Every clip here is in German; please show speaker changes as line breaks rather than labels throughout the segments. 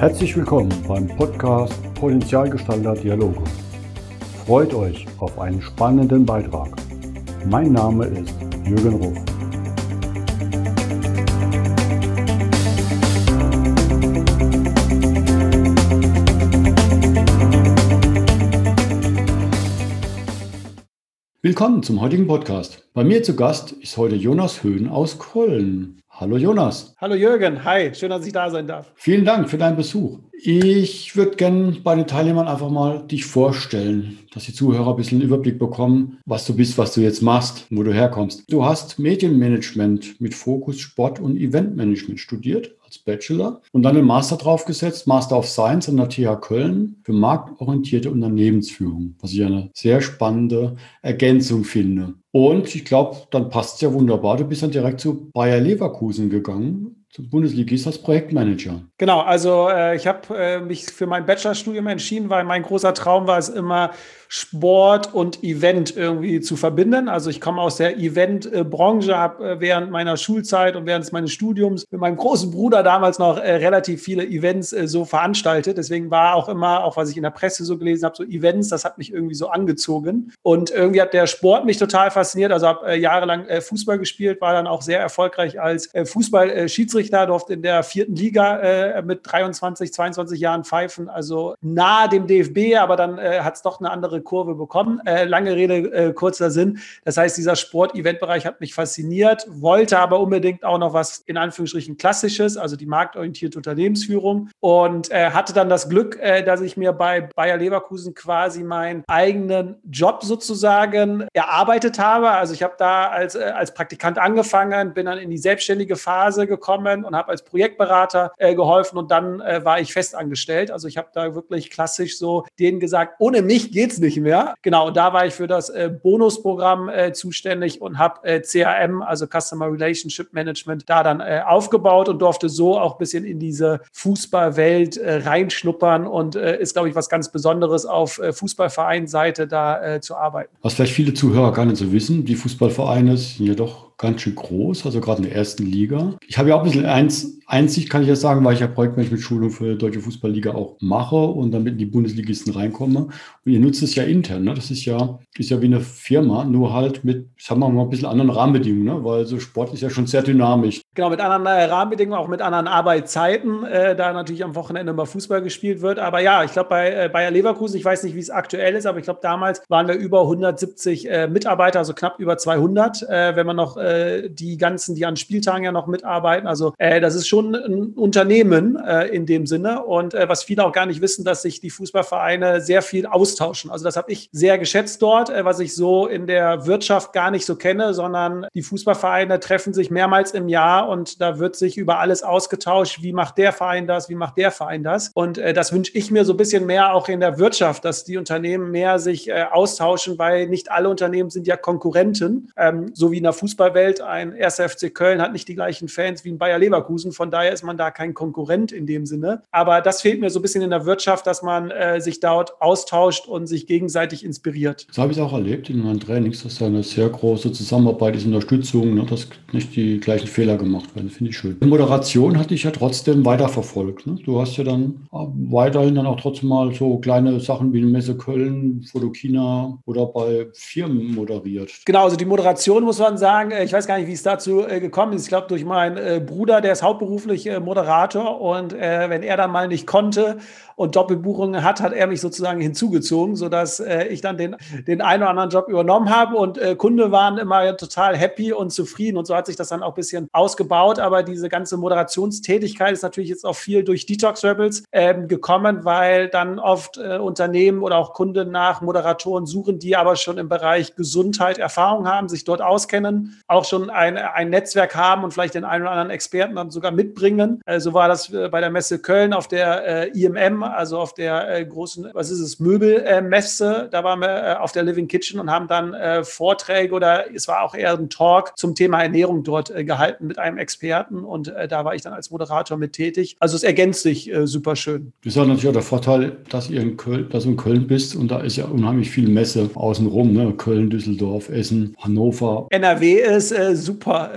Herzlich willkommen beim Podcast Potenzialgestalter Dialoge. Freut euch auf einen spannenden Beitrag. Mein Name ist Jürgen Ruf. Willkommen zum heutigen Podcast. Bei mir zu Gast ist heute Jonas Höhn aus Köln. Hallo Jonas.
Hallo Jürgen, hi, schön, dass ich da sein darf.
Vielen Dank für deinen Besuch. Ich würde gerne bei den Teilnehmern einfach mal dich vorstellen, dass die Zuhörer ein bisschen einen Überblick bekommen, was du bist, was du jetzt machst, wo du herkommst. Du hast Medienmanagement mit Fokus Sport und Eventmanagement studiert als Bachelor und dann den Master draufgesetzt, Master of Science an der TH Köln für marktorientierte Unternehmensführung, was ich eine sehr spannende Ergänzung finde. Und ich glaube, dann passt es ja wunderbar. Du bist dann direkt zu Bayer Leverkusen gegangen zum Bundesligist als Projektmanager.
Genau, also äh, ich habe äh, mich für mein Bachelorstudium entschieden, weil mein großer Traum war es immer, Sport und Event irgendwie zu verbinden. Also ich komme aus der Eventbranche, habe äh, während meiner Schulzeit und während meines Studiums mit meinem großen Bruder damals noch äh, relativ viele Events äh, so veranstaltet. Deswegen war auch immer, auch was ich in der Presse so gelesen habe, so Events, das hat mich irgendwie so angezogen. Und irgendwie hat der Sport mich total fasziniert. Also habe jahrelang Fußball gespielt, war dann auch sehr erfolgreich als Fußballschiedsrichter, durfte in der vierten Liga mit 23, 22 Jahren pfeifen. Also nahe dem DFB, aber dann hat es doch eine andere Kurve bekommen. Äh, lange Rede, äh, kurzer Sinn. Das heißt, dieser Sport-Event-Bereich hat mich fasziniert, wollte aber unbedingt auch noch was in Anführungsstrichen Klassisches, also die marktorientierte Unternehmensführung und äh, hatte dann das Glück, äh, dass ich mir bei Bayer Leverkusen quasi meinen eigenen Job sozusagen erarbeitet habe. Also ich habe da als, äh, als Praktikant angefangen, bin dann in die selbstständige Phase gekommen und habe als Projektberater äh, geholfen und dann war ich festangestellt. Also ich habe da wirklich klassisch so denen gesagt, ohne mich geht es nicht mehr. Genau, da war ich für das äh, Bonusprogramm äh, zuständig und habe äh, CRM, also Customer Relationship Management, da dann äh, aufgebaut und durfte so auch ein bisschen in diese Fußballwelt äh, reinschnuppern und äh, ist, glaube ich, was ganz Besonderes auf äh, Fußballvereinsseite da zu arbeiten.
Was vielleicht viele Zuhörer gar nicht so wissen, die Fußballvereine sind ja doch ganz schön groß, also gerade in der ersten Liga. Ich habe ja auch ein bisschen eins, Einsicht, kann ich ja sagen, weil ich ja Projektmanagement-Schulung für die Deutsche Fußballliga auch mache und damit in die Bundesligisten reinkomme. Und ihr nutzt es ja intern. Ne? Das ist ja, ist ja wie eine Firma, nur halt mit, sagen wir mal, ein bisschen anderen Rahmenbedingungen, ne? weil so Sport ist ja schon sehr dynamisch.
Genau, mit anderen äh, Rahmenbedingungen, auch mit anderen Arbeitszeiten, äh, da natürlich am Wochenende mal Fußball gespielt wird. Aber ja, ich glaube, bei äh, Bayer Leverkusen, ich weiß nicht, wie es aktuell ist, aber ich glaube, damals waren wir über 170 äh, Mitarbeiter, also knapp über 200, äh, wenn man noch äh, die ganzen, die an Spieltagen ja noch mitarbeiten. Also äh, das ist schon ein Unternehmen äh, in dem Sinne. Und äh, was viele auch gar nicht wissen, dass sich die Fußballvereine sehr viel austauschen. Also das habe ich sehr geschätzt dort, äh, was ich so in der Wirtschaft gar nicht so kenne, sondern die Fußballvereine treffen sich mehrmals im Jahr und da wird sich über alles ausgetauscht. Wie macht der Verein das? Wie macht der Verein das? Und äh, das wünsche ich mir so ein bisschen mehr auch in der Wirtschaft, dass die Unternehmen mehr sich austauschen, weil nicht alle Unternehmen sind ja Konkurrenten, ähm, so wie in der Fußballwelt ein ein 1. FC Köln hat nicht die gleichen Fans wie ein Bayer Leverkusen. Von daher ist man da kein Konkurrent in dem Sinne. Aber das fehlt mir so ein bisschen in der Wirtschaft, dass man äh, sich dort austauscht und sich gegenseitig inspiriert.
Das habe ich auch erlebt in meinen Trainings, dass da eine sehr große Zusammenarbeit ist, Unterstützung, ne, dass nicht die gleichen Fehler gemacht werden. Finde ich schön. Die Moderation hatte ich ja trotzdem weiterverfolgt. Ne? Du hast ja dann äh, weiterhin dann auch trotzdem mal so kleine Sachen wie eine Messe Köln, Fotokina oder bei Firmen moderiert.
Genau, also die Moderation muss man sagen, äh, ich weiß gar nicht, wie es dazu äh, gekommen ist. Ich glaube, durch meinen äh, Bruder, der ist hauptberuflich äh, Moderator und äh, wenn er dann mal nicht konnte und Doppelbuchungen hat, hat er mich sozusagen hinzugezogen, sodass äh, ich dann den, den einen oder anderen Job übernommen habe und äh, Kunde waren immer total happy und zufrieden und so hat sich das dann auch ein bisschen ausgebaut. Aber diese ganze Moderationstätigkeit ist natürlich jetzt auch viel durch Detox Rebels ähm, gekommen, weil dann oft äh, Unternehmen oder auch Kunden nach Moderatoren suchen, die aber schon im Bereich Gesundheit Erfahrung haben, sich dort auskennen, auch schon ein, ein Netzwerk haben und vielleicht den einen oder anderen Experten dann sogar mitbringen. Äh, so war das äh, bei der Messe Köln auf der äh, IMM also auf der äh, großen, was ist es, Möbelmesse. da waren wir äh, auf der Living Kitchen und haben dann äh, Vorträge oder es war auch eher ein Talk zum Thema Ernährung dort äh, gehalten mit einem Experten und äh, da war ich dann als Moderator mit tätig. Also es ergänzt sich äh, super schön.
Das ist ja natürlich auch der Vorteil, dass ihr in Köln, dass du in Köln bist und da ist ja unheimlich viel Messe außenrum, ne? Köln, Düsseldorf, Essen, Hannover.
NRW alles äh, super.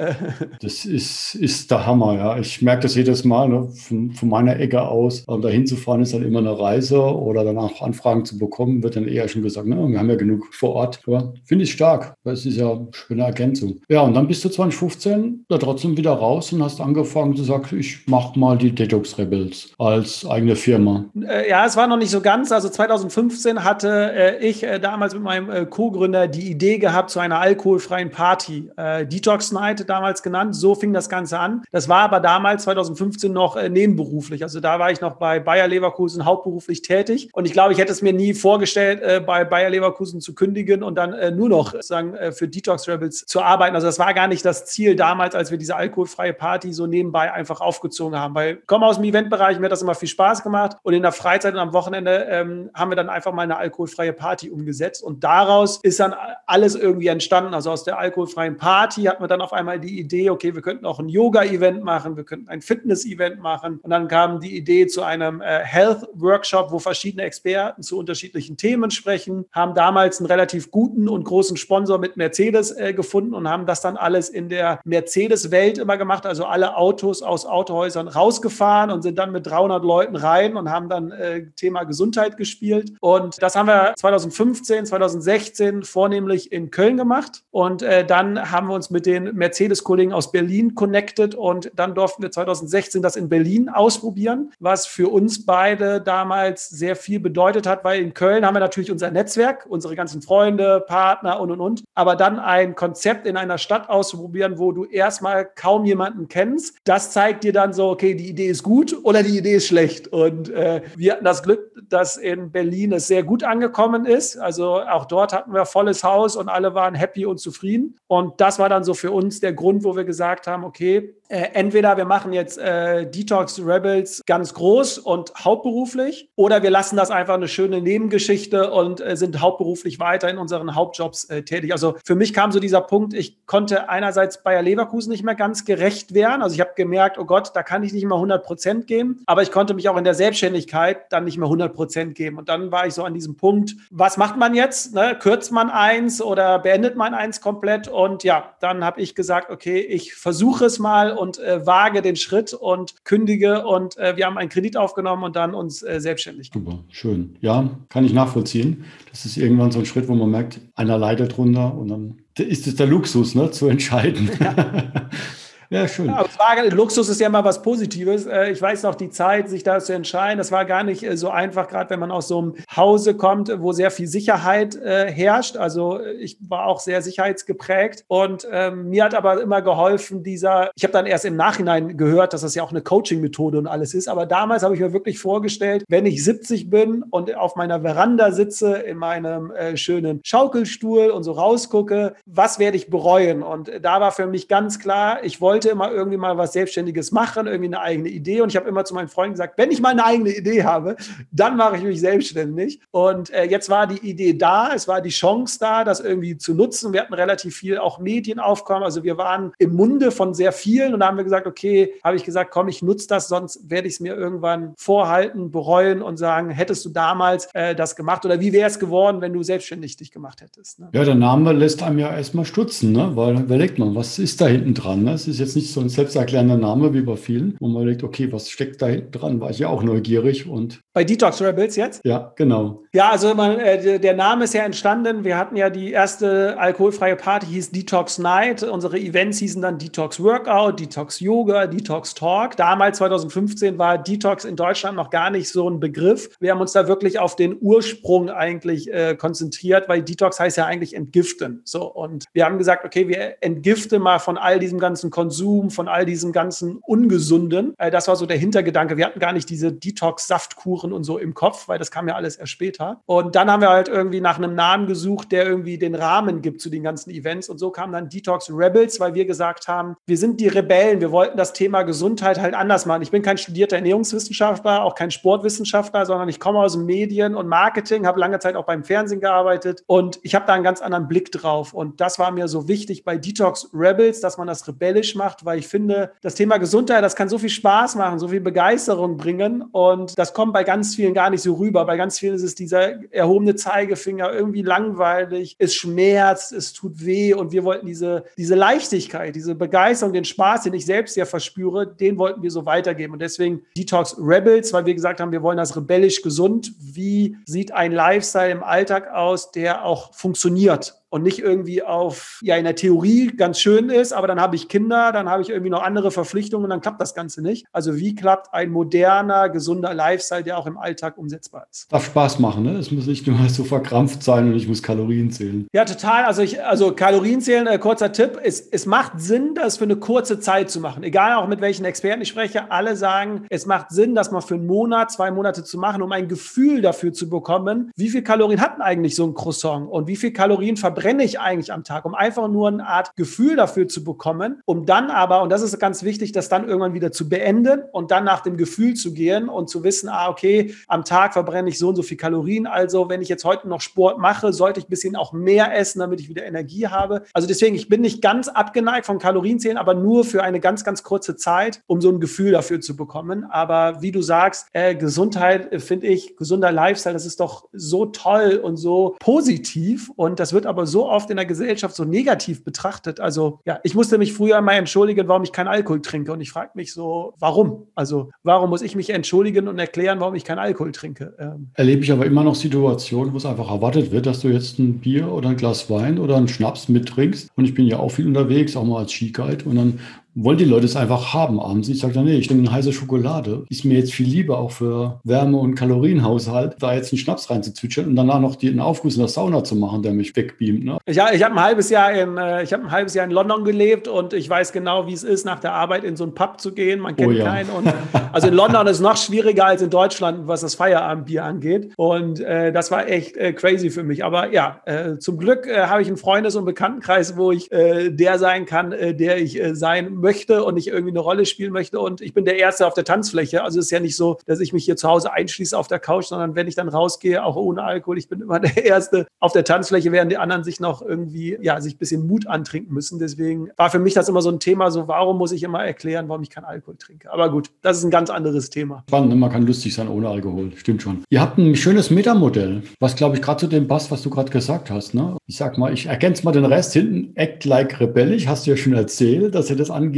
das ist, ist der Hammer, ja. Ich merke das jedes Mal ne, von, von, meiner Ecke aus. Und dahin zu fahren ist dann immer eine Reise oder dann auch Anfragen zu bekommen, wird dann eher schon gesagt, ne, wir haben ja genug vor Ort. Aber finde ich stark, es ist ja eine schöne Ergänzung. Ja, und dann bist du 2015 da trotzdem wieder raus und hast angefangen zu sagen, ich mache mal die Detox Rebels als eigene Firma.
Äh, ja, es war noch nicht so ganz. Also 2015 hatte äh, ich äh, damals mit meinem äh, Co-Gründer die Idee gehabt zu einer alkoholfreien Party. Äh, Detox Night damals genannt. So fing das Ganze an. Das war aber damals 2015 noch äh, nebenberuflich. Also da war ich noch bei Bayer Leverkusen hauptberuflich tätig. Und ich glaube, ich hätte es mir nie vorgestellt, bei Bayer Leverkusen zu kündigen und dann nur noch sagen, für Detox Rebels zu arbeiten. Also das war gar nicht das Ziel damals, als wir diese alkoholfreie Party so nebenbei einfach aufgezogen haben. Weil ich komme aus dem Eventbereich, mir hat das immer viel Spaß gemacht. Und in der Freizeit und am Wochenende ähm, haben wir dann einfach mal eine alkoholfreie Party umgesetzt. Und daraus ist dann alles irgendwie entstanden. Also aus der alkoholfreien Party hatten wir dann auf einmal die Idee, okay, wir könnten auch ein Yoga-Event machen, wir könnten ein Fitness-Event machen. Und dann kam die Idee zu einem äh, Health-Workshop, wo verschiedene Experten zu unterschiedlichen Themen sprechen, haben damals einen relativ guten und großen Sponsor mit Mercedes äh, gefunden und haben das dann alles in der Mercedes-Welt immer gemacht. Also alle Autos aus Autohäusern rausgefahren und sind dann mit 300 Leuten rein und haben dann äh, Thema Gesundheit gespielt. Und das haben wir 2015, 2016 vornehmlich in Köln gemacht. Und äh, dann haben wir uns mit den Mercedes-Kollegen aus Berlin connected und dann durften wir 2016 das in Berlin ausprobieren, was für uns beide damals sehr viel bedeutet hat, weil in Köln haben wir natürlich unser Netzwerk, unsere ganzen Freunde, Partner und und und. Aber dann ein Konzept in einer Stadt auszuprobieren, wo du erstmal kaum jemanden kennst, das zeigt dir dann so, okay, die Idee ist gut oder die Idee ist schlecht. Und äh, wir hatten das Glück, dass in Berlin es sehr gut angekommen ist. Also auch dort hatten wir volles Haus und alle waren happy und zufrieden. Und das war dann so für uns der Grund, wo wir gesagt haben, okay, äh, entweder wir machen jetzt äh, Detox Rebels ganz groß und hauptberuflich oder wir lassen das einfach eine schöne Nebengeschichte und äh, sind hauptberuflich weiter in unseren Hauptjobs äh, tätig. Also für mich kam so dieser Punkt, ich konnte einerseits Bayer Leverkusen nicht mehr ganz gerecht werden. Also ich habe gemerkt, oh Gott, da kann ich nicht mehr 100 Prozent geben, aber ich konnte mich auch in der Selbstständigkeit dann nicht mehr 100 Prozent geben. Und dann war ich so an diesem Punkt, was macht man jetzt? Ne? Kürzt man eins oder beendet man eins komplett? Und ja, dann habe ich gesagt, okay, ich versuche es mal und äh, wage den Schritt und kündige und äh, wir haben einen Kredit aufgenommen und dann uns äh, selbstständig.
Super, schön. Ja, kann ich nachvollziehen. Das ist irgendwann so ein Schritt, wo man merkt, einer leidet drunter und dann ist es der Luxus, ne, zu entscheiden. Ja.
Ja, schön. Ja, war, Luxus ist ja immer was Positives. Äh, ich weiß noch die Zeit, sich da zu entscheiden. Das war gar nicht äh, so einfach, gerade wenn man aus so einem Hause kommt, wo sehr viel Sicherheit äh, herrscht. Also ich war auch sehr sicherheitsgeprägt und ähm, mir hat aber immer geholfen, dieser, ich habe dann erst im Nachhinein gehört, dass das ja auch eine Coaching-Methode und alles ist. Aber damals habe ich mir wirklich vorgestellt, wenn ich 70 bin und auf meiner Veranda sitze, in meinem äh, schönen Schaukelstuhl und so rausgucke, was werde ich bereuen? Und da war für mich ganz klar, ich wollte wollte immer irgendwie mal was Selbstständiges machen, irgendwie eine eigene Idee. Und ich habe immer zu meinen Freunden gesagt, wenn ich mal eine eigene Idee habe, dann mache ich mich selbstständig. Und äh, jetzt war die Idee da, es war die Chance da, das irgendwie zu nutzen. Wir hatten relativ viel auch Medienaufkommen. Also wir waren im Munde von sehr vielen und da haben wir gesagt, okay, habe ich gesagt, komm, ich nutze das, sonst werde ich es mir irgendwann vorhalten, bereuen und sagen, hättest du damals äh, das gemacht oder wie wäre es geworden, wenn du selbstständig dich gemacht hättest?
Ne? Ja, der Name lässt einem ja erstmal stutzen, ne? weil überlegt man, was ist da hinten dran? Ne? Es ist jetzt jetzt nicht so ein selbsterklärender Name wie bei vielen, wo man denkt, okay, was steckt da hinten dran? War ich ja auch neugierig und.
Bei Detox Rebels jetzt?
Ja, genau.
Ja, also man, äh, der Name ist ja entstanden. Wir hatten ja die erste alkoholfreie Party, hieß Detox Night. Unsere Events hießen dann Detox Workout, Detox Yoga, Detox Talk. Damals, 2015, war Detox in Deutschland noch gar nicht so ein Begriff. Wir haben uns da wirklich auf den Ursprung eigentlich äh, konzentriert, weil Detox heißt ja eigentlich entgiften. So, und wir haben gesagt, okay, wir entgiften mal von all diesem ganzen Konsum von all diesem ganzen Ungesunden. Äh, das war so der Hintergedanke. Wir hatten gar nicht diese Detox-Saftkuren und so im Kopf, weil das kam ja alles erst später. Und dann haben wir halt irgendwie nach einem Namen gesucht, der irgendwie den Rahmen gibt zu den ganzen Events. Und so kam dann Detox Rebels, weil wir gesagt haben, wir sind die Rebellen. Wir wollten das Thema Gesundheit halt anders machen. Ich bin kein studierter Ernährungswissenschaftler, auch kein Sportwissenschaftler, sondern ich komme aus Medien und Marketing, habe lange Zeit auch beim Fernsehen gearbeitet und ich habe da einen ganz anderen Blick drauf. Und das war mir so wichtig bei Detox Rebels, dass man das rebellisch macht weil ich finde, das Thema Gesundheit, das kann so viel Spaß machen, so viel Begeisterung bringen und das kommt bei ganz vielen gar nicht so rüber. Bei ganz vielen ist es dieser erhobene Zeigefinger, irgendwie langweilig, es schmerzt, es tut weh und wir wollten diese, diese Leichtigkeit, diese Begeisterung, den Spaß, den ich selbst ja verspüre, den wollten wir so weitergeben. Und deswegen Detox Rebels, weil wir gesagt haben, wir wollen das rebellisch gesund. Wie sieht ein Lifestyle im Alltag aus, der auch funktioniert? Und nicht irgendwie auf, ja, in der Theorie ganz schön ist, aber dann habe ich Kinder, dann habe ich irgendwie noch andere Verpflichtungen und dann klappt das Ganze nicht. Also wie klappt ein moderner, gesunder Lifestyle, der auch im Alltag umsetzbar ist?
Darf Spaß machen, ne? Es muss nicht nur so verkrampft sein und ich muss Kalorien zählen.
Ja, total. Also ich, also Kalorien zählen, äh, kurzer Tipp, es, es macht Sinn, das für eine kurze Zeit zu machen. Egal auch mit welchen Experten ich spreche, alle sagen, es macht Sinn, das mal für einen Monat, zwei Monate zu machen, um ein Gefühl dafür zu bekommen, wie viel Kalorien hat denn eigentlich so ein Croissant und wie viel Kalorien verbrennt verbrenne ich eigentlich am Tag, um einfach nur eine Art Gefühl dafür zu bekommen, um dann aber, und das ist ganz wichtig, das dann irgendwann wieder zu beenden und dann nach dem Gefühl zu gehen und zu wissen, ah, okay, am Tag verbrenne ich so und so viel Kalorien. Also, wenn ich jetzt heute noch Sport mache, sollte ich ein bisschen auch mehr essen, damit ich wieder Energie habe. Also deswegen, ich bin nicht ganz abgeneigt von Kalorienzählen, aber nur für eine ganz, ganz kurze Zeit, um so ein Gefühl dafür zu bekommen. Aber wie du sagst, äh, Gesundheit, äh, finde ich, gesunder Lifestyle, das ist doch so toll und so positiv und das wird aber so so oft in der Gesellschaft so negativ betrachtet. Also ja, ich musste mich früher mal entschuldigen, warum ich keinen Alkohol trinke. Und ich frage mich so, warum? Also warum muss ich mich entschuldigen und erklären, warum ich keinen Alkohol trinke?
Ähm Erlebe ich aber immer noch Situationen, wo es einfach erwartet wird, dass du jetzt ein Bier oder ein Glas Wein oder einen Schnaps mittrinkst. Und ich bin ja auch viel unterwegs, auch mal als Skiguide. Und dann wollen die Leute es einfach haben abends. Ich sage dann, nee, ich nehme eine heiße Schokolade. Ist mir jetzt viel lieber, auch für Wärme- und Kalorienhaushalt, da jetzt einen Schnaps reinzuzwitschern und danach noch den Aufguss in der Sauna zu machen, der mich wegbeamt. Ne?
Ja, ich habe ein halbes Jahr in, äh, ich habe ein halbes Jahr in London gelebt und ich weiß genau, wie es ist, nach der Arbeit in so einen Pub zu gehen. Man kennt oh, ja. keinen. Und, also in London ist es noch schwieriger als in Deutschland, was das Feierabendbier angeht. Und äh, das war echt äh, crazy für mich. Aber ja, äh, zum Glück äh, habe ich einen Freundes- und Bekanntenkreis, wo ich äh, der sein kann, der ich sein möchte und nicht irgendwie eine Rolle spielen möchte. Und ich bin der Erste auf der Tanzfläche. Also es ist ja nicht so, dass ich mich hier zu Hause einschließe auf der Couch, sondern wenn ich dann rausgehe, auch ohne Alkohol, ich bin immer der Erste auf der Tanzfläche, während die anderen sich noch irgendwie, ja, sich ein bisschen Mut antrinken müssen. Deswegen war für mich das immer so ein Thema, so warum muss ich immer erklären, warum ich keinen Alkohol trinke. Aber gut, das ist ein ganz anderes Thema.
Spannend, ne? man kann lustig sein ohne Alkohol. Stimmt schon. Ihr habt ein schönes Metamodell, was glaube ich gerade zu dem passt, was du gerade gesagt hast. Ne? Ich sag mal, ich ergänze mal den Rest hinten. Act like rebellisch, hast du ja schon erzählt, dass ihr das angeht.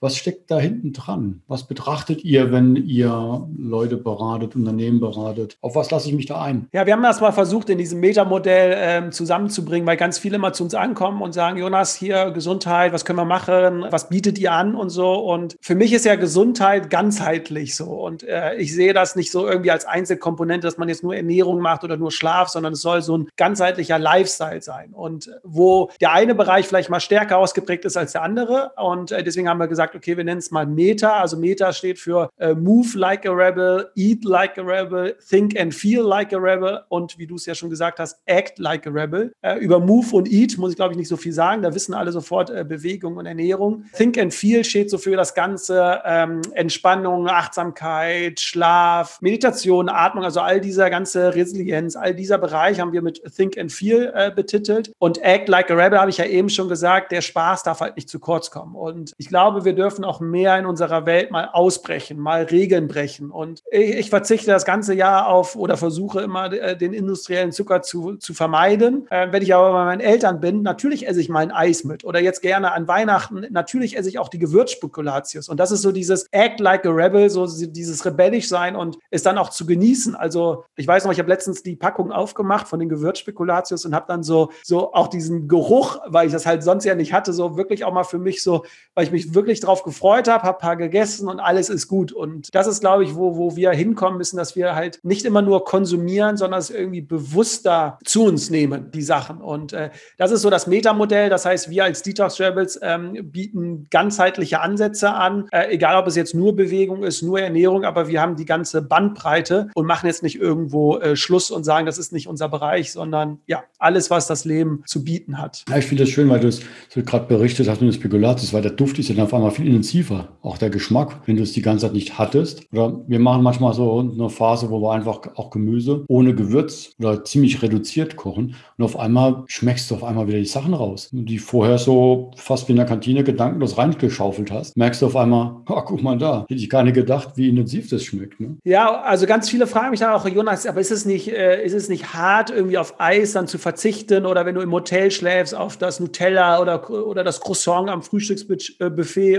Was steckt da hinten dran? Was betrachtet ihr, wenn ihr Leute beratet, Unternehmen beratet? Auf was lasse ich mich da ein?
Ja, wir haben das mal versucht, in diesem Metamodell ähm, zusammenzubringen, weil ganz viele mal zu uns ankommen und sagen, Jonas, hier Gesundheit, was können wir machen? Was bietet ihr an und so? Und für mich ist ja Gesundheit ganzheitlich so. Und äh, ich sehe das nicht so irgendwie als Einzelkomponente, dass man jetzt nur Ernährung macht oder nur Schlaf, sondern es soll so ein ganzheitlicher Lifestyle sein. Und wo der eine Bereich vielleicht mal stärker ausgeprägt ist als der andere. Und äh, deswegen haben wir gesagt, okay, wir nennen es mal Meta. Also Meta steht für äh, Move like a Rebel, Eat like a Rebel, Think and Feel like a Rebel und wie du es ja schon gesagt hast, Act like a Rebel. Äh, über Move und Eat muss ich glaube ich nicht so viel sagen. Da wissen alle sofort äh, Bewegung und Ernährung. Think and Feel steht so für das ganze ähm, Entspannung, Achtsamkeit, Schlaf, Meditation, Atmung, also all dieser ganze Resilienz, all dieser Bereich haben wir mit Think and Feel äh, betitelt. Und Act like a Rebel habe ich ja eben schon gesagt, der Spaß darf halt nicht zu kurz kommen. Und ich glaube, wir dürfen auch mehr in unserer Welt mal ausbrechen, mal Regeln brechen. Und ich, ich verzichte das ganze Jahr auf oder versuche immer äh, den industriellen Zucker zu, zu vermeiden. Äh, wenn ich aber bei meinen Eltern bin, natürlich esse ich mal ein Eis mit oder jetzt gerne an Weihnachten, natürlich esse ich auch die Gewürzspekulatius. Und das ist so dieses Act like a Rebel, so dieses rebellisch sein und es dann auch zu genießen. Also ich weiß noch, ich habe letztens die Packung aufgemacht von den Gewürzspekulatius und habe dann so, so auch diesen Geruch, weil ich das halt sonst ja nicht hatte, so wirklich auch mal für mich so, weil ich mich wirklich drauf gefreut habe, habe ein paar gegessen und alles ist gut. Und das ist, glaube ich, wo, wo wir hinkommen müssen, dass wir halt nicht immer nur konsumieren, sondern es irgendwie bewusster zu uns nehmen, die Sachen. Und äh, das ist so das Metamodell. Das heißt, wir als Detox Rebels ähm, bieten ganzheitliche Ansätze an, äh, egal ob es jetzt nur Bewegung ist, nur Ernährung, aber wir haben die ganze Bandbreite und machen jetzt nicht irgendwo äh, Schluss und sagen, das ist nicht unser Bereich, sondern ja, alles, was das Leben zu bieten hat.
Ja, ich finde das schön, weil du es gerade berichtet hast mit dem Spekulatius, weil der Duft ist ist ja dann auf einmal viel intensiver. Auch der Geschmack, wenn du es die ganze Zeit nicht hattest. Oder wir machen manchmal so eine Phase, wo wir einfach auch Gemüse ohne Gewürz oder ziemlich reduziert kochen. Und auf einmal schmeckst du auf einmal wieder die Sachen raus, die vorher so fast wie in der Kantine gedankenlos reingeschaufelt hast. Merkst du auf einmal, oh, guck mal da, hätte ich gar nicht gedacht, wie intensiv das schmeckt. Ne?
Ja, also ganz viele fragen mich da auch, Jonas, aber ist es nicht, äh, ist es nicht hart, irgendwie auf Eis dann zu verzichten oder wenn du im Hotel schläfst, auf das Nutella oder, oder das Croissant am Frühstücksbuffet?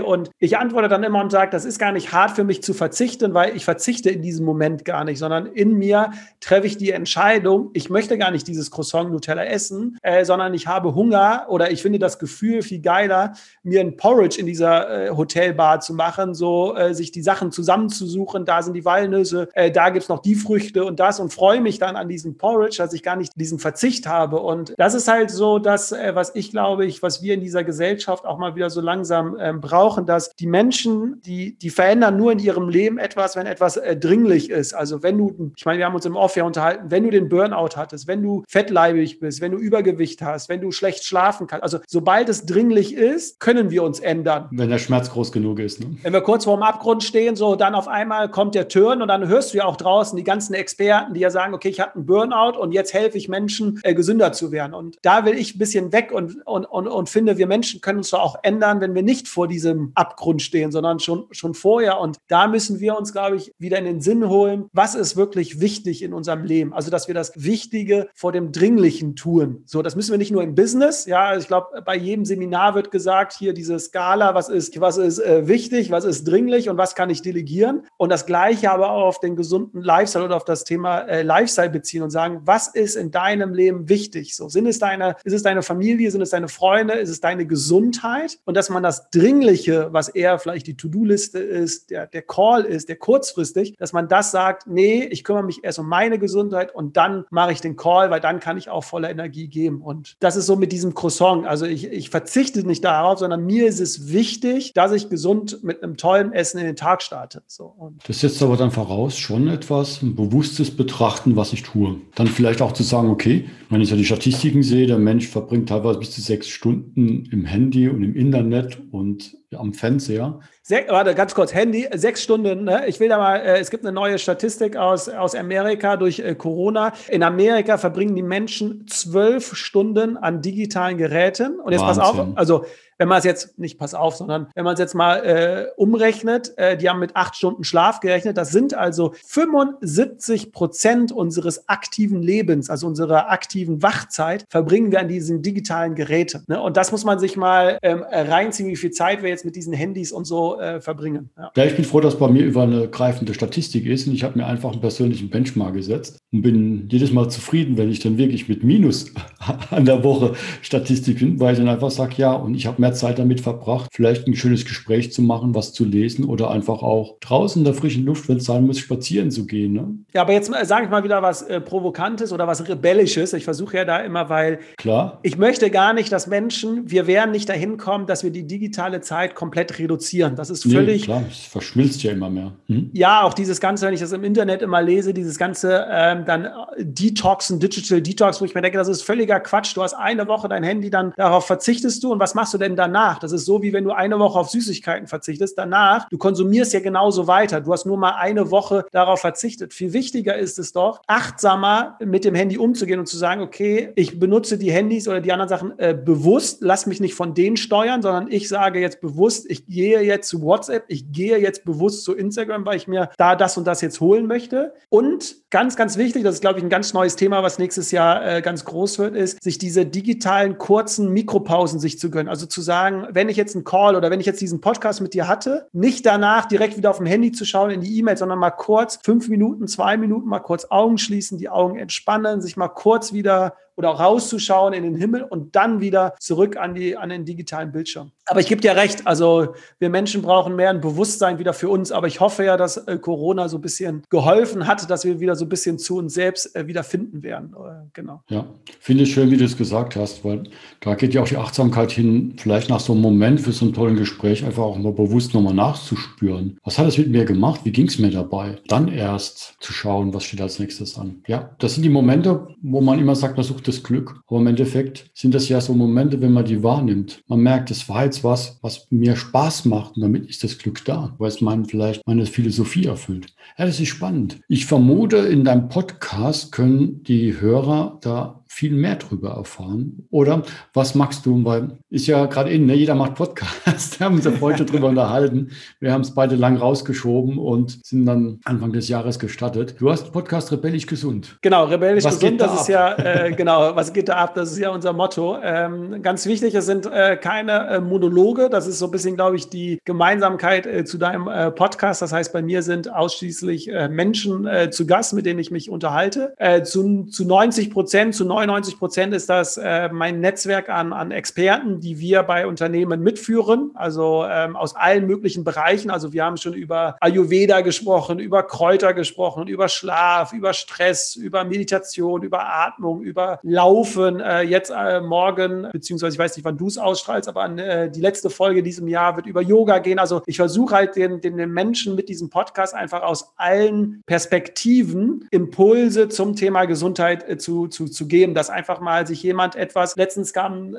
Und ich antworte dann immer und sage, das ist gar nicht hart für mich zu verzichten, weil ich verzichte in diesem Moment gar nicht, sondern in mir treffe ich die Entscheidung, ich möchte gar nicht dieses Croissant Nutella essen, äh, sondern ich habe Hunger oder ich finde das Gefühl viel geiler, mir ein Porridge in dieser äh, Hotelbar zu machen, so äh, sich die Sachen zusammenzusuchen, da sind die Walnüsse, äh, da gibt es noch die Früchte und das und freue mich dann an diesem Porridge, dass ich gar nicht diesen Verzicht habe. Und das ist halt so das, äh, was ich glaube, ich, was wir in dieser Gesellschaft auch mal wieder so langsam ähm, brauchen, dass die Menschen, die, die verändern nur in ihrem Leben etwas, wenn etwas äh, dringlich ist. Also wenn du, ich meine, wir haben uns im Off ja unterhalten, wenn du den Burnout hattest, wenn du fettleibig bist, wenn du Übergewicht hast, wenn du schlecht schlafen kannst, also sobald es dringlich ist, können wir uns ändern.
Wenn der Schmerz groß genug ist. Ne?
Wenn wir kurz vor dem Abgrund stehen, so dann auf einmal kommt der Turn und dann hörst du ja auch draußen die ganzen Experten, die ja sagen, okay, ich hatte einen Burnout und jetzt helfe ich Menschen, äh, gesünder zu werden. Und da will ich ein bisschen weg und, und, und, und finde, wir Menschen können uns doch auch ändern, wenn wir nicht vor diesem Abgrund stehen, sondern schon, schon vorher. Und da müssen wir uns, glaube ich, wieder in den Sinn holen, was ist wirklich wichtig in unserem Leben. Also, dass wir das Wichtige vor dem Dringlichen tun. So, das müssen wir nicht nur im Business. Ja, ich glaube, bei jedem Seminar wird gesagt, hier diese Skala, was ist, was ist äh, wichtig, was ist dringlich und was kann ich delegieren. Und das Gleiche aber auch auf den gesunden Lifestyle oder auf das Thema äh, Lifestyle beziehen und sagen, was ist in deinem Leben wichtig? So, sind es deine, ist es deine Familie, sind es deine Freunde, ist es deine Gesundheit? Und dass man das Dringliche, was eher vielleicht die To-Do-Liste ist, der, der Call ist, der kurzfristig, dass man das sagt, nee, ich kümmere mich erst um meine Gesundheit und dann mache ich den Call, weil dann kann ich auch voller Energie geben. Und das ist so mit diesem Croissant. Also ich, ich verzichte nicht darauf, sondern mir ist es wichtig, dass ich gesund mit einem tollen Essen in den Tag starte. So,
das setzt aber dann voraus schon etwas, ein bewusstes Betrachten, was ich tue. Dann vielleicht auch zu sagen, okay, wenn ich ja die Statistiken sehe, der Mensch verbringt teilweise bis zu sechs Stunden im Handy und im Internet und Und am Fernseher.
Sech, warte, ganz kurz, Handy, sechs Stunden. Ne? Ich will da mal, äh, es gibt eine neue Statistik aus, aus Amerika durch äh, Corona. In Amerika verbringen die Menschen zwölf Stunden an digitalen Geräten. Und jetzt Wahnsinn. pass auf, also wenn man es jetzt, nicht pass auf, sondern wenn man es jetzt mal äh, umrechnet, äh, die haben mit acht Stunden Schlaf gerechnet, das sind also 75 Prozent unseres aktiven Lebens, also unserer aktiven Wachzeit, verbringen wir an diesen digitalen Geräten. Ne? Und das muss man sich mal ähm, reinziehen, wie viel Zeit wir jetzt mit diesen Handys und so äh, verbringen.
Ja. ja, ich bin froh, dass bei mir über eine greifende Statistik ist und ich habe mir einfach einen persönlichen Benchmark gesetzt und bin jedes Mal zufrieden, wenn ich dann wirklich mit Minus an der Woche Statistik bin, weil ich dann einfach sage, ja, und ich habe mehr mehr Zeit damit verbracht, vielleicht ein schönes Gespräch zu machen, was zu lesen oder einfach auch draußen in der frischen Luft, wenn es sein muss, spazieren zu gehen. Ne?
Ja, aber jetzt sage ich mal wieder was äh, Provokantes oder was Rebellisches. Ich versuche ja da immer, weil
Klar.
ich möchte gar nicht, dass Menschen, wir werden nicht dahin kommen, dass wir die digitale Zeit komplett reduzieren. Das ist völlig.
Nee, klar, es verschmilzt ja immer mehr.
Hm? Ja, auch dieses Ganze, wenn ich das im Internet immer lese, dieses ganze ähm, dann äh, Detoxen, Digital Detox, wo ich mir denke, das ist völliger Quatsch. Du hast eine Woche dein Handy, dann darauf verzichtest du und was machst du denn danach. Das ist so, wie wenn du eine Woche auf Süßigkeiten verzichtest. Danach, du konsumierst ja genauso weiter. Du hast nur mal eine Woche darauf verzichtet. Viel wichtiger ist es doch, achtsamer mit dem Handy umzugehen und zu sagen, okay, ich benutze die Handys oder die anderen Sachen äh, bewusst, lass mich nicht von denen steuern, sondern ich sage jetzt bewusst, ich gehe jetzt zu WhatsApp, ich gehe jetzt bewusst zu Instagram, weil ich mir da das und das jetzt holen möchte. Und ganz, ganz wichtig, das ist, glaube ich, ein ganz neues Thema, was nächstes Jahr äh, ganz groß wird, ist, sich diese digitalen kurzen Mikropausen sich zu gönnen. Also zu sagen, wenn ich jetzt einen Call oder wenn ich jetzt diesen Podcast mit dir hatte, nicht danach direkt wieder auf dem Handy zu schauen in die E-Mail, sondern mal kurz fünf Minuten, zwei Minuten mal kurz Augen schließen, die Augen entspannen, sich mal kurz wieder oder rauszuschauen in den Himmel und dann wieder zurück an, die, an den digitalen Bildschirm. Aber ich gebe dir recht, also wir Menschen brauchen mehr ein Bewusstsein wieder für uns. Aber ich hoffe ja, dass äh, Corona so ein bisschen geholfen hat, dass wir wieder so ein bisschen zu uns selbst äh, wieder finden werden. Äh, genau.
Ja, finde ich schön, wie du es gesagt hast, weil da geht ja auch die Achtsamkeit hin, vielleicht nach so einem Moment für so ein tolles Gespräch einfach auch mal bewusst nochmal nachzuspüren. Was hat es mit mir gemacht? Wie ging es mir dabei? Dann erst zu schauen, was steht als nächstes an. Ja, das sind die Momente, wo man immer sagt, man sucht das Glück. Aber im Endeffekt sind das ja so Momente, wenn man die wahrnimmt. Man merkt, es war jetzt was, was mir Spaß macht und damit ist das Glück da, weil es mein, vielleicht meine Philosophie erfüllt. Ja, das ist spannend. Ich vermute, in deinem Podcast können die Hörer da viel mehr drüber erfahren. Oder was machst du? Weil ist ja gerade in, ne? jeder macht Podcast. Wir haben uns ja heute drüber unterhalten. Wir haben es beide lang rausgeschoben und sind dann Anfang des Jahres gestartet. Du hast Podcast Rebellisch Gesund.
Genau, Rebellisch was Gesund, da das ab? ist ja, äh, genau, was geht da ab? Das ist ja unser Motto. Ähm, ganz wichtig, es sind äh, keine äh, Monologe. Das ist so ein bisschen, glaube ich, die Gemeinsamkeit äh, zu deinem äh, Podcast. Das heißt, bei mir sind ausschließlich äh, Menschen zu Gast, mit denen ich mich unterhalte. zu, zu 90 Prozent, zu 90 99 Prozent ist das äh, mein Netzwerk an, an Experten, die wir bei Unternehmen mitführen, also ähm, aus allen möglichen Bereichen. Also wir haben schon über Ayurveda gesprochen, über Kräuter gesprochen, über Schlaf, über Stress, über Meditation, über Atmung, über Laufen. Äh, jetzt äh, morgen, beziehungsweise ich weiß nicht, wann du es ausstrahlst, aber an, äh, die letzte Folge diesem Jahr wird über Yoga gehen. Also ich versuche halt den, den, den Menschen mit diesem Podcast einfach aus allen Perspektiven Impulse zum Thema Gesundheit äh, zu, zu, zu geben Problem, dass einfach mal sich jemand etwas, letztens kam äh,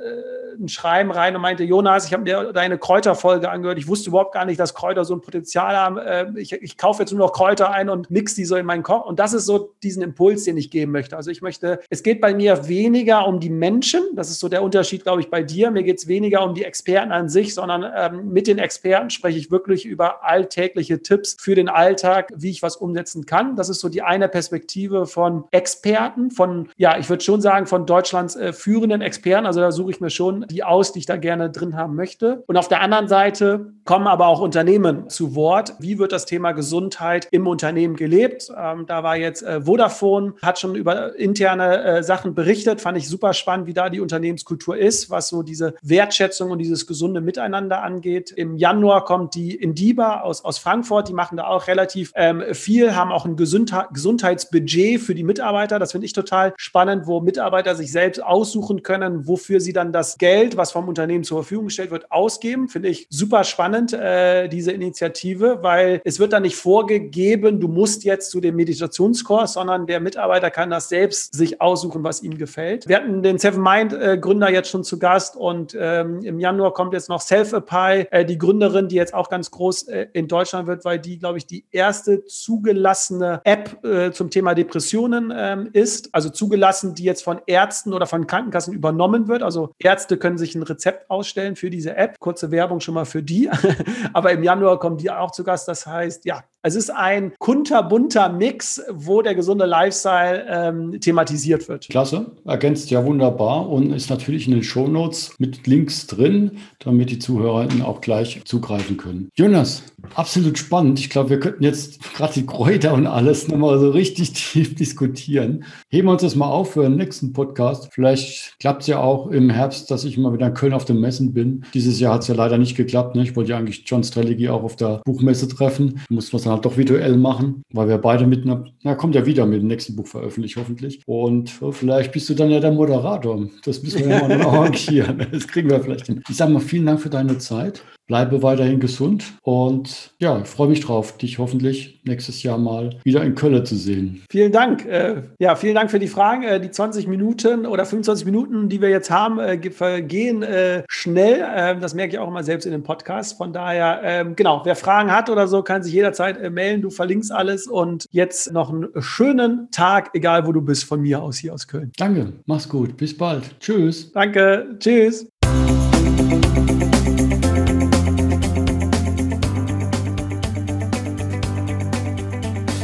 ein Schreiben rein und meinte, Jonas, ich habe mir deine Kräuterfolge angehört, ich wusste überhaupt gar nicht, dass Kräuter so ein Potenzial haben, äh, ich, ich kaufe jetzt nur noch Kräuter ein und mix die so in meinen Koch und das ist so diesen Impuls, den ich geben möchte. Also ich möchte, es geht bei mir weniger um die Menschen, das ist so der Unterschied, glaube ich, bei dir, mir geht es weniger um die Experten an sich, sondern ähm, mit den Experten spreche ich wirklich über alltägliche Tipps für den Alltag, wie ich was umsetzen kann. Das ist so die eine Perspektive von Experten, von, ja, ich würde schon sagen, von Deutschlands äh, führenden Experten. Also da suche ich mir schon die aus, die ich da gerne drin haben möchte. Und auf der anderen Seite kommen aber auch Unternehmen zu Wort. Wie wird das Thema Gesundheit im Unternehmen gelebt? Ähm, da war jetzt äh, Vodafone, hat schon über interne äh, Sachen berichtet. Fand ich super spannend, wie da die Unternehmenskultur ist, was so diese Wertschätzung und dieses gesunde Miteinander angeht. Im Januar kommt die Indiba aus, aus Frankfurt. Die machen da auch relativ ähm, viel, haben auch ein Gesundheit, Gesundheitsbudget für die Mitarbeiter. Das finde ich total spannend, wo Mitarbeiter sich selbst aussuchen können, wofür sie dann das Geld, was vom Unternehmen zur Verfügung gestellt wird, ausgeben. Finde ich super spannend, äh, diese Initiative, weil es wird dann nicht vorgegeben, du musst jetzt zu dem Meditationskurs, sondern der Mitarbeiter kann das selbst sich aussuchen, was ihm gefällt. Wir hatten den Seven Mind äh, Gründer jetzt schon zu Gast und ähm, im Januar kommt jetzt noch Self-Apply, äh, die Gründerin, die jetzt auch ganz groß äh, in Deutschland wird, weil die, glaube ich, die erste zugelassene App äh, zum Thema Depressionen ähm, ist. Also zugelassen, die jetzt jetzt von Ärzten oder von Krankenkassen übernommen wird. Also Ärzte können sich ein Rezept ausstellen für diese App. Kurze Werbung schon mal für die. Aber im Januar kommen die auch zu Gast. Das heißt, ja, es ist ein kunterbunter Mix, wo der gesunde Lifestyle ähm, thematisiert wird.
Klasse, ergänzt ja wunderbar und ist natürlich in den Shownotes mit Links drin, damit die ZuhörerInnen auch gleich zugreifen können. Jonas, absolut spannend. Ich glaube, wir könnten jetzt gerade die Kräuter und alles nochmal so richtig tief diskutieren. Heben wir uns das mal auf für den nächsten Podcast. Vielleicht klappt es ja auch im Herbst, dass ich mal wieder in Köln auf dem Messen bin. Dieses Jahr hat es ja leider nicht geklappt. Ne? Ich wollte ja eigentlich John Streligy auch auf der Buchmesse treffen. Muss man dann halt doch virtuell machen, weil wir beide mit einer, na, kommt ja wieder mit dem nächsten Buch veröffentlicht, hoffentlich. Und oh, vielleicht bist du dann ja der Moderator. Das müssen wir ja mal arrangieren. Das kriegen wir vielleicht hin. Ich sage mal vielen Dank für deine Zeit. Bleibe weiterhin gesund und ja, ich freue mich drauf, dich hoffentlich nächstes Jahr mal wieder in Köln zu sehen.
Vielen Dank. Äh, ja, vielen Dank für die Fragen. Äh, die 20 Minuten oder 25 Minuten, die wir jetzt haben, äh, vergehen schnell. Ähm, das merke ich auch immer selbst in dem Podcast. Von daher, ähm, genau, wer Fragen hat oder so, kann sich jederzeit melden. Du verlinkst alles und jetzt noch einen schönen Tag, egal wo du bist, von mir aus hier aus Köln.
Danke, mach's gut. Bis bald. Tschüss.
Danke. Tschüss.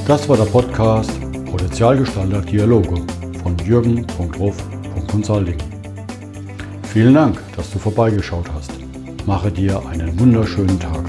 Das war der Podcast Potenzialgestalter Dialoge von jürgen.ruf.consulting. Vielen Dank, dass du vorbeigeschaut hast. Mache dir einen wunderschönen Tag.